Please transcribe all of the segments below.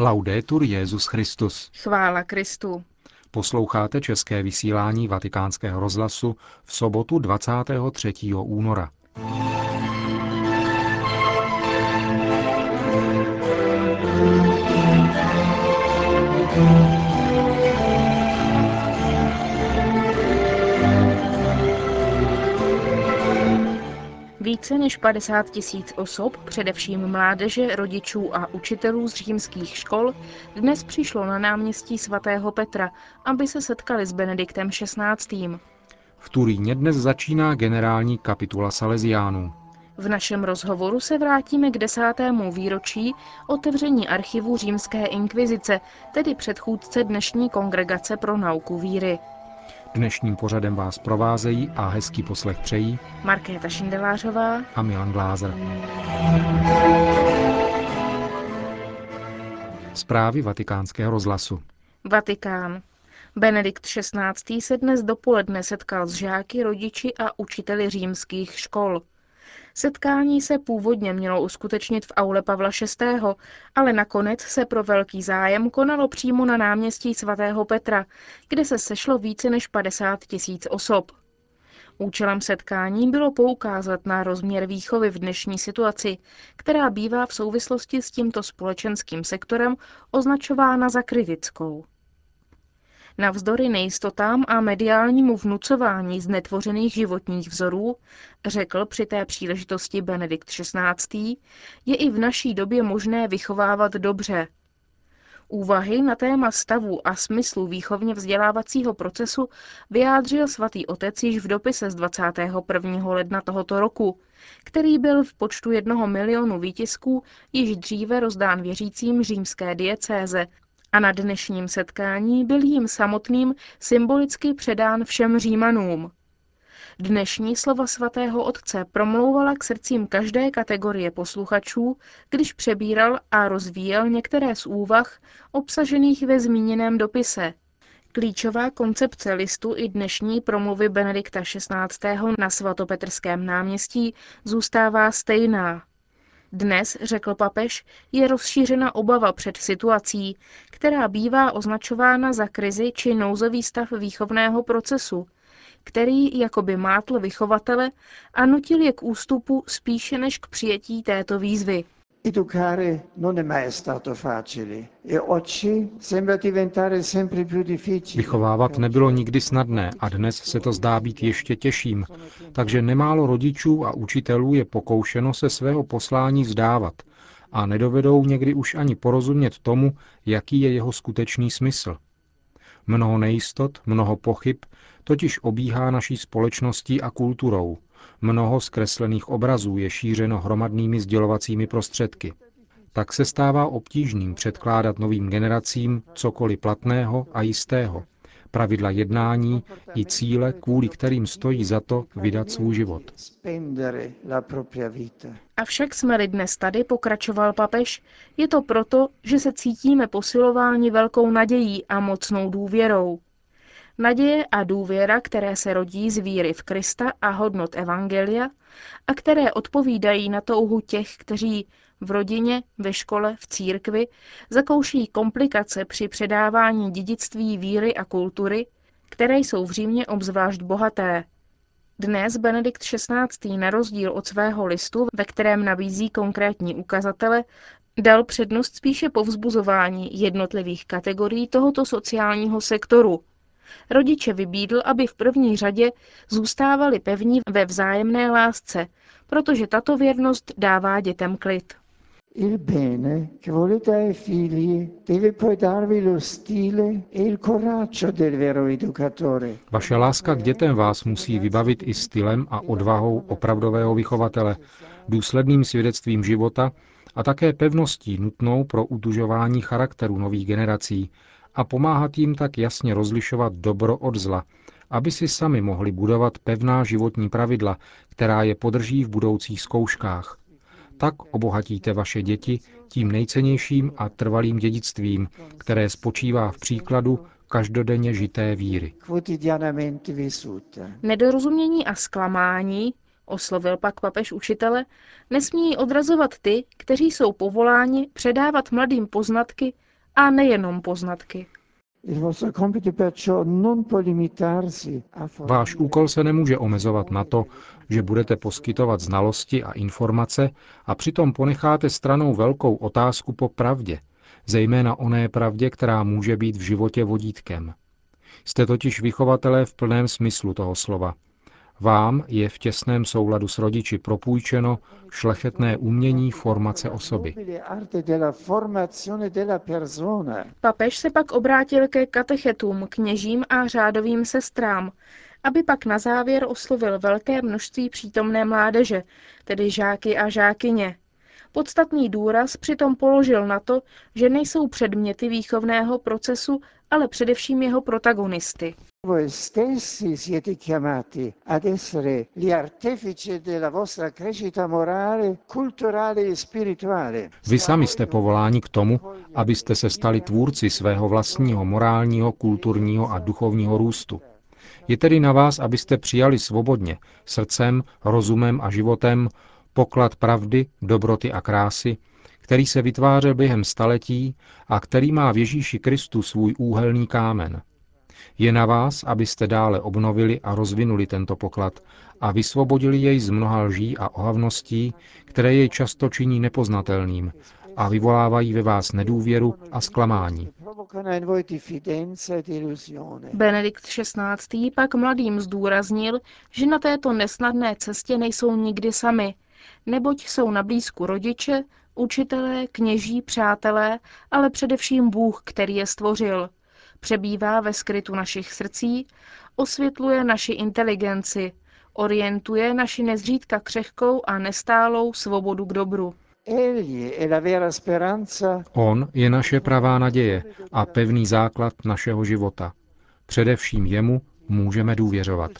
Laudetur Jezus Christus. Chvála Kristu. Posloucháte české vysílání Vatikánského rozhlasu v sobotu 23. února. Více než 50 tisíc osob, především mládeže, rodičů a učitelů z římských škol, dnes přišlo na náměstí svatého Petra, aby se setkali s Benediktem XVI. V Turíně dnes začíná generální kapitula Salesiánů. V našem rozhovoru se vrátíme k desátému výročí otevření archivu římské inkvizice, tedy předchůdce dnešní kongregace pro nauku víry. Dnešním pořadem vás provázejí a hezký poslech přejí Markéta Šindelářová a Milan Glázer. Zprávy vatikánského rozhlasu. Vatikán. Benedikt XVI. se dnes dopoledne setkal s žáky, rodiči a učiteli římských škol. Setkání se původně mělo uskutečnit v aule Pavla VI., ale nakonec se pro velký zájem konalo přímo na náměstí svatého Petra, kde se sešlo více než 50 tisíc osob. Účelem setkání bylo poukázat na rozměr výchovy v dnešní situaci, která bývá v souvislosti s tímto společenským sektorem označována za kritickou. Navzdory nejistotám a mediálnímu vnucování znetvořených životních vzorů, řekl při té příležitosti Benedikt XVI., je i v naší době možné vychovávat dobře. Úvahy na téma stavu a smyslu výchovně vzdělávacího procesu vyjádřil svatý otec již v dopise z 21. ledna tohoto roku, který byl v počtu jednoho milionu výtisků již dříve rozdán věřícím římské diecéze a na dnešním setkání byl jim samotným symbolicky předán všem Římanům. Dnešní slova svatého otce promlouvala k srdcím každé kategorie posluchačů, když přebíral a rozvíjel některé z úvah obsažených ve zmíněném dopise. Klíčová koncepce listu i dnešní promluvy Benedikta XVI. na svatopetrském náměstí zůstává stejná. Dnes, řekl papež, je rozšířena obava před situací, která bývá označována za krizi či nouzový stav výchovného procesu, který jakoby mátl vychovatele a nutil je k ústupu spíše než k přijetí této výzvy. Educare non è mai stato facile e oggi sembra diventare sempre più difficile. Vychovávat nebylo nikdy snadné a dnes se to zdá být ještě těžším, takže nemálo rodičů a učitelů je pokoušeno se svého poslání vzdávat a nedovedou někdy už ani porozumět tomu, jaký je jeho skutečný smysl. Mnoho nejistot, mnoho pochyb totiž obíhá naší společností a kulturou, Mnoho zkreslených obrazů je šířeno hromadnými sdělovacími prostředky. Tak se stává obtížným předkládat novým generacím cokoliv platného a jistého, pravidla jednání i cíle, kvůli kterým stojí za to vydat svůj život. Avšak jsme-li dnes tady, pokračoval papež, je to proto, že se cítíme posilováni velkou nadějí a mocnou důvěrou. Naděje a důvěra, které se rodí z víry v Krista a hodnot Evangelia a které odpovídají na touhu těch, kteří v rodině, ve škole, v církvi zakouší komplikace při předávání dědictví víry a kultury, které jsou v Římě obzvlášť bohaté. Dnes Benedikt XVI. na rozdíl od svého listu, ve kterém nabízí konkrétní ukazatele, dal přednost spíše povzbuzování jednotlivých kategorií tohoto sociálního sektoru, Rodiče vybídl, aby v první řadě zůstávali pevní ve vzájemné lásce, protože tato věrnost dává dětem klid. Il bene che volete ai figli deve poi darvi lo stile e il coraggio del vero educatore. Vaše láska k dětem vás musí vybavit i stylem a odvahou opravdového vychovatele, důsledným svědectvím života a také pevností nutnou pro utužování charakteru nových generací, a pomáhat jim tak jasně rozlišovat dobro od zla, aby si sami mohli budovat pevná životní pravidla, která je podrží v budoucích zkouškách. Tak obohatíte vaše děti tím nejcennějším a trvalým dědictvím, které spočívá v příkladu každodenně žité víry. Nedorozumění a zklamání, oslovil pak papež učitele, nesmí odrazovat ty, kteří jsou povoláni předávat mladým poznatky A nejenom poznatky. Váš úkol se nemůže omezovat na to, že budete poskytovat znalosti a informace a přitom ponecháte stranou velkou otázku po pravdě, zejména oné pravdě, která může být v životě vodítkem. Jste totiž vychovatelé v plném smyslu toho slova. Vám je v těsném souladu s rodiči propůjčeno šlechetné umění formace osoby. Papež se pak obrátil ke katechetům, kněžím a řádovým sestrám, aby pak na závěr oslovil velké množství přítomné mládeže, tedy žáky a žákyně. Podstatný důraz přitom položil na to, že nejsou předměty výchovného procesu, ale především jeho protagonisty. Voi stessi siete chiamati ad essere gli artefici della vostra crescita morale, culturale e spirituale. Vy sami jste povoláni k tomu, abyste se stali tvůrci svého vlastního morálního, kulturního a duchovního růstu. Je tedy na vás, abyste přijali svobodně, srdcem, rozumem a životem poklad pravdy, dobroty a krásy, který se vytvářel během staletí a který má v Ježíši Kristu svůj úhelný kámen. Je na vás, abyste dále obnovili a rozvinuli tento poklad a vysvobodili jej z mnoha lží a ohavností, které jej často činí nepoznatelným a vyvolávají ve vás nedůvěru a zklamání. Benedikt XVI. pak mladým zdůraznil, že na této nesnadné cestě nejsou nikdy sami, neboť jsou na blízku rodiče, učitelé, kněží, přátelé, ale především Bůh, který je stvořil. Přebývá ve skrytu našich srdcí, osvětluje naši inteligenci, orientuje naši nezřídka křehkou a nestálou svobodu k dobru. On je naše pravá naděje a pevný základ našeho života. Především jemu můžeme důvěřovat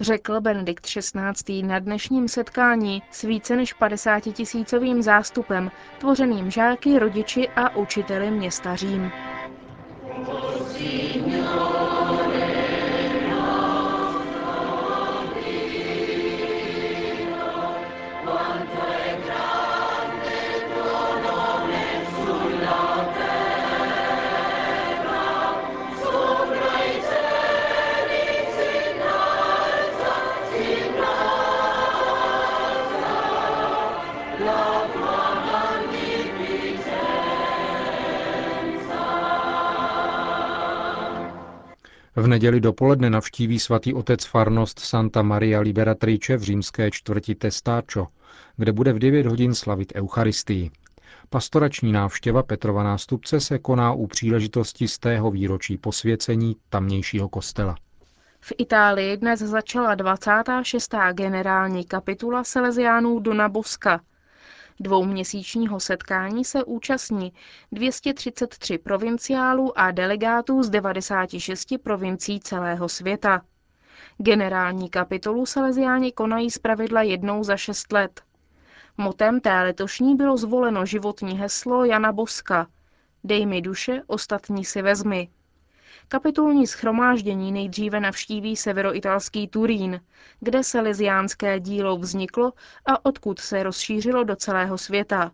řekl Benedikt XVI. na dnešním setkání s více než 50 tisícovým zástupem, tvořeným žáky, rodiči a učiteli města Řím. will see V neděli dopoledne navštíví svatý otec farnost Santa Maria Liberatrice v římské čtvrti Testáčo, kde bude v 9 hodin slavit Eucharistii. Pastorační návštěva Petrova nástupce se koná u příležitosti z tého výročí posvěcení tamnějšího kostela. V Itálii dnes začala 26. generální kapitula Salesiánů Dona Bosca – Dvouměsíčního setkání se účastní 233 provinciálů a delegátů z 96 provincií celého světa. Generální kapitolu Salesiáni konají zpravidla jednou za šest let. Motem té letošní bylo zvoleno životní heslo Jana Boska Dej mi duše, ostatní si vezmi. Kapitulní schromáždění nejdříve navštíví severoitalský Turín, kde se liziánské dílo vzniklo a odkud se rozšířilo do celého světa.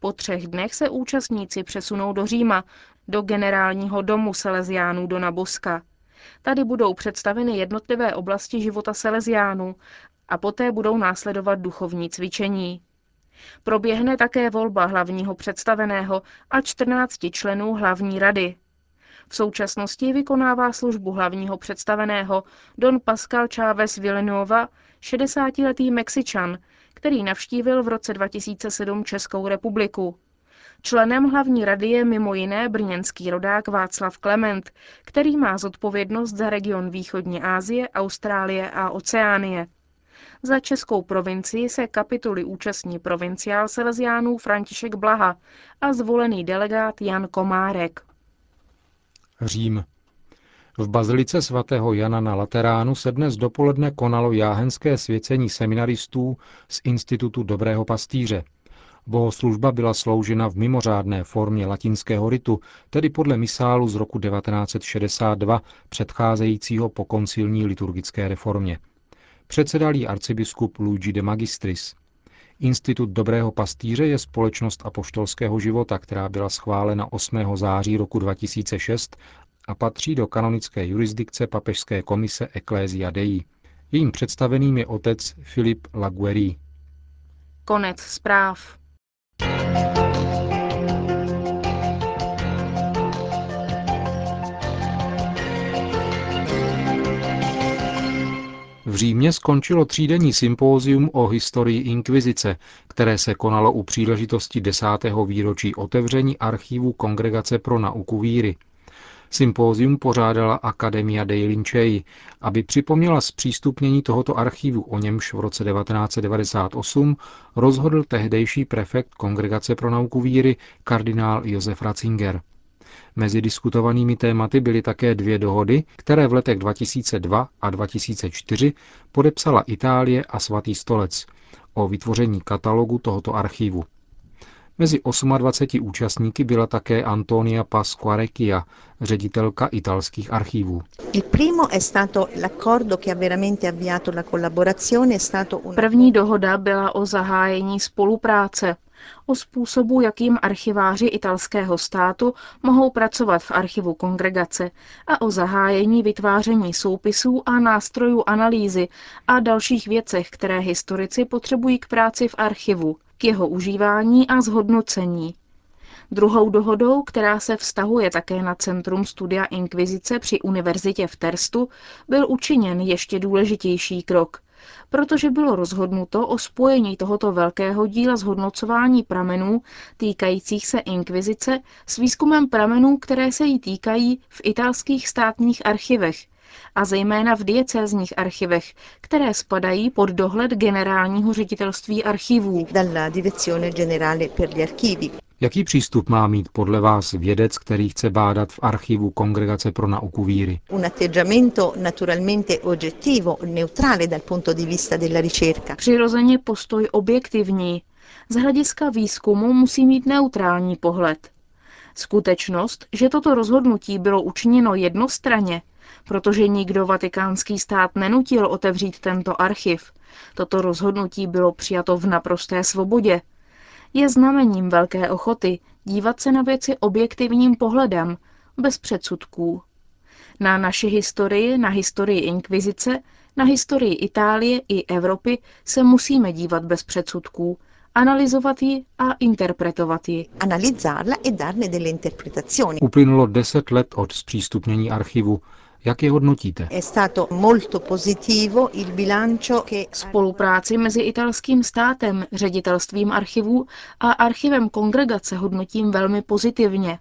Po třech dnech se účastníci přesunou do Říma, do generálního domu Salesiánů do Naboska. Tady budou představeny jednotlivé oblasti života Salesiánů a poté budou následovat duchovní cvičení. Proběhne také volba hlavního představeného a 14 členů hlavní rady. V současnosti vykonává službu hlavního představeného Don Pascal Chávez Villanueva, 60-letý Mexičan, který navštívil v roce 2007 Českou republiku. Členem hlavní rady je mimo jiné brněnský rodák Václav Klement, který má zodpovědnost za region východní Asie, Austrálie a Oceánie. Za českou provincii se kapituly účastní provinciál Salesiánů František Blaha a zvolený delegát Jan Komárek. Řím. V bazilice svatého Jana na Lateránu se dnes dopoledne konalo jáhenské svěcení seminaristů z Institutu Dobrého pastýře. Bohoslužba byla sloužena v mimořádné formě latinského ritu, tedy podle misálu z roku 1962 předcházejícího po koncilní liturgické reformě. Předsedal jí arcibiskup Luigi de Magistris. Institut Dobrého pastýře je společnost apoštolského života, která byla schválena 8. září roku 2006 a patří do kanonické jurisdikce Papežské komise Ecclesia Dei. Jejím představeným je otec Filip Lagueri. Konec zpráv. Římě skončilo třídenní sympózium o historii inkvizice, které se konalo u příležitosti desátého výročí otevření archivu Kongregace pro nauku víry. Sympózium pořádala Academia dei Lincei, aby připomněla zpřístupnění tohoto archivu, o němž v roce 1998 rozhodl tehdejší prefekt Kongregace pro nauku víry kardinál Josef Ratzinger. Mezi diskutovanými tématy byly také dvě dohody, které v letech 2002 a 2004 podepsala Itálie a Svatý stolec o vytvoření katalogu tohoto archivu. Mezi 28 účastníky byla také Antonia Pasquarecchia, ředitelka italských archivů. První dohoda byla o zahájení spolupráce, o způsobu, jakým archiváři italského státu mohou pracovat v archivu kongregace a o zahájení vytváření soupisů a nástrojů analýzy a dalších věcech, které historici potřebují k práci v archivu, k jeho užívání a zhodnocení. Druhou dohodou, která se vztahuje také na Centrum studia inkvizice při univerzitě v Terstu, byl učiněn ještě důležitější krok, protože bylo rozhodnuto o spojení tohoto velkého díla zhodnocování pramenů týkajících se inkvizice s výzkumem pramenů, které se jí týkají v italských státních archivech, a zejména v diecézních archivech, které spadají pod dohled generálního ředitelství archivů. Jaký přístup má mít podle vás vědec, který chce bádat v archivu Kongregace pro nauku víry? Přirozeně postoj objektivní. Z hlediska výzkumu musí mít neutrální pohled. Skutečnost, že toto rozhodnutí bylo učiněno jednostranně, protože nikdo vatikánský stát nenutil otevřít tento archiv. Toto rozhodnutí bylo přijato v naprosté svobodě. Je znamením velké ochoty dívat se na věci objektivním pohledem, bez předsudků. Na naši historii, na historii inkvizice, na historii Itálie i Evropy se musíme dívat bez předsudků, analyzovat ji a interpretovat ji. Analizzarla e darne delle interpretazioni. Uplynulo deset let od zpřístupnění archivu. Jak je hodnotíte? Spolupráci mezi italským státem, ředitelstvím archivů a archivem kongregace hodnotím velmi pozitivně.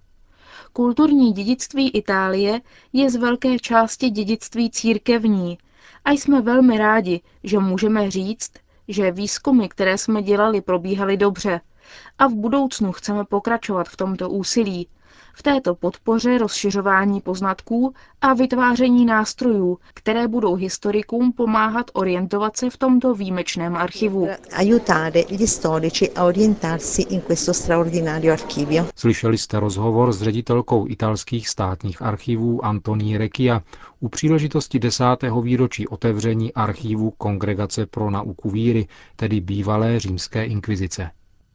Kulturní dědictví Itálie je z velké části dědictví církevní a jsme velmi rádi, že můžeme říct, že výzkumy, které jsme dělali, probíhaly dobře a v budoucnu chceme pokračovat v tomto úsilí, v této podpoře rozšiřování poznatků a vytváření nástrojů, které budou historikům pomáhat orientovat se v tomto výjimečném archivu. Slyšeli jste rozhovor s ředitelkou italských státních archivů Antoní Rekia u příležitosti desátého výročí otevření archivu Kongregace pro nauku víry, tedy bývalé římské inkvizice.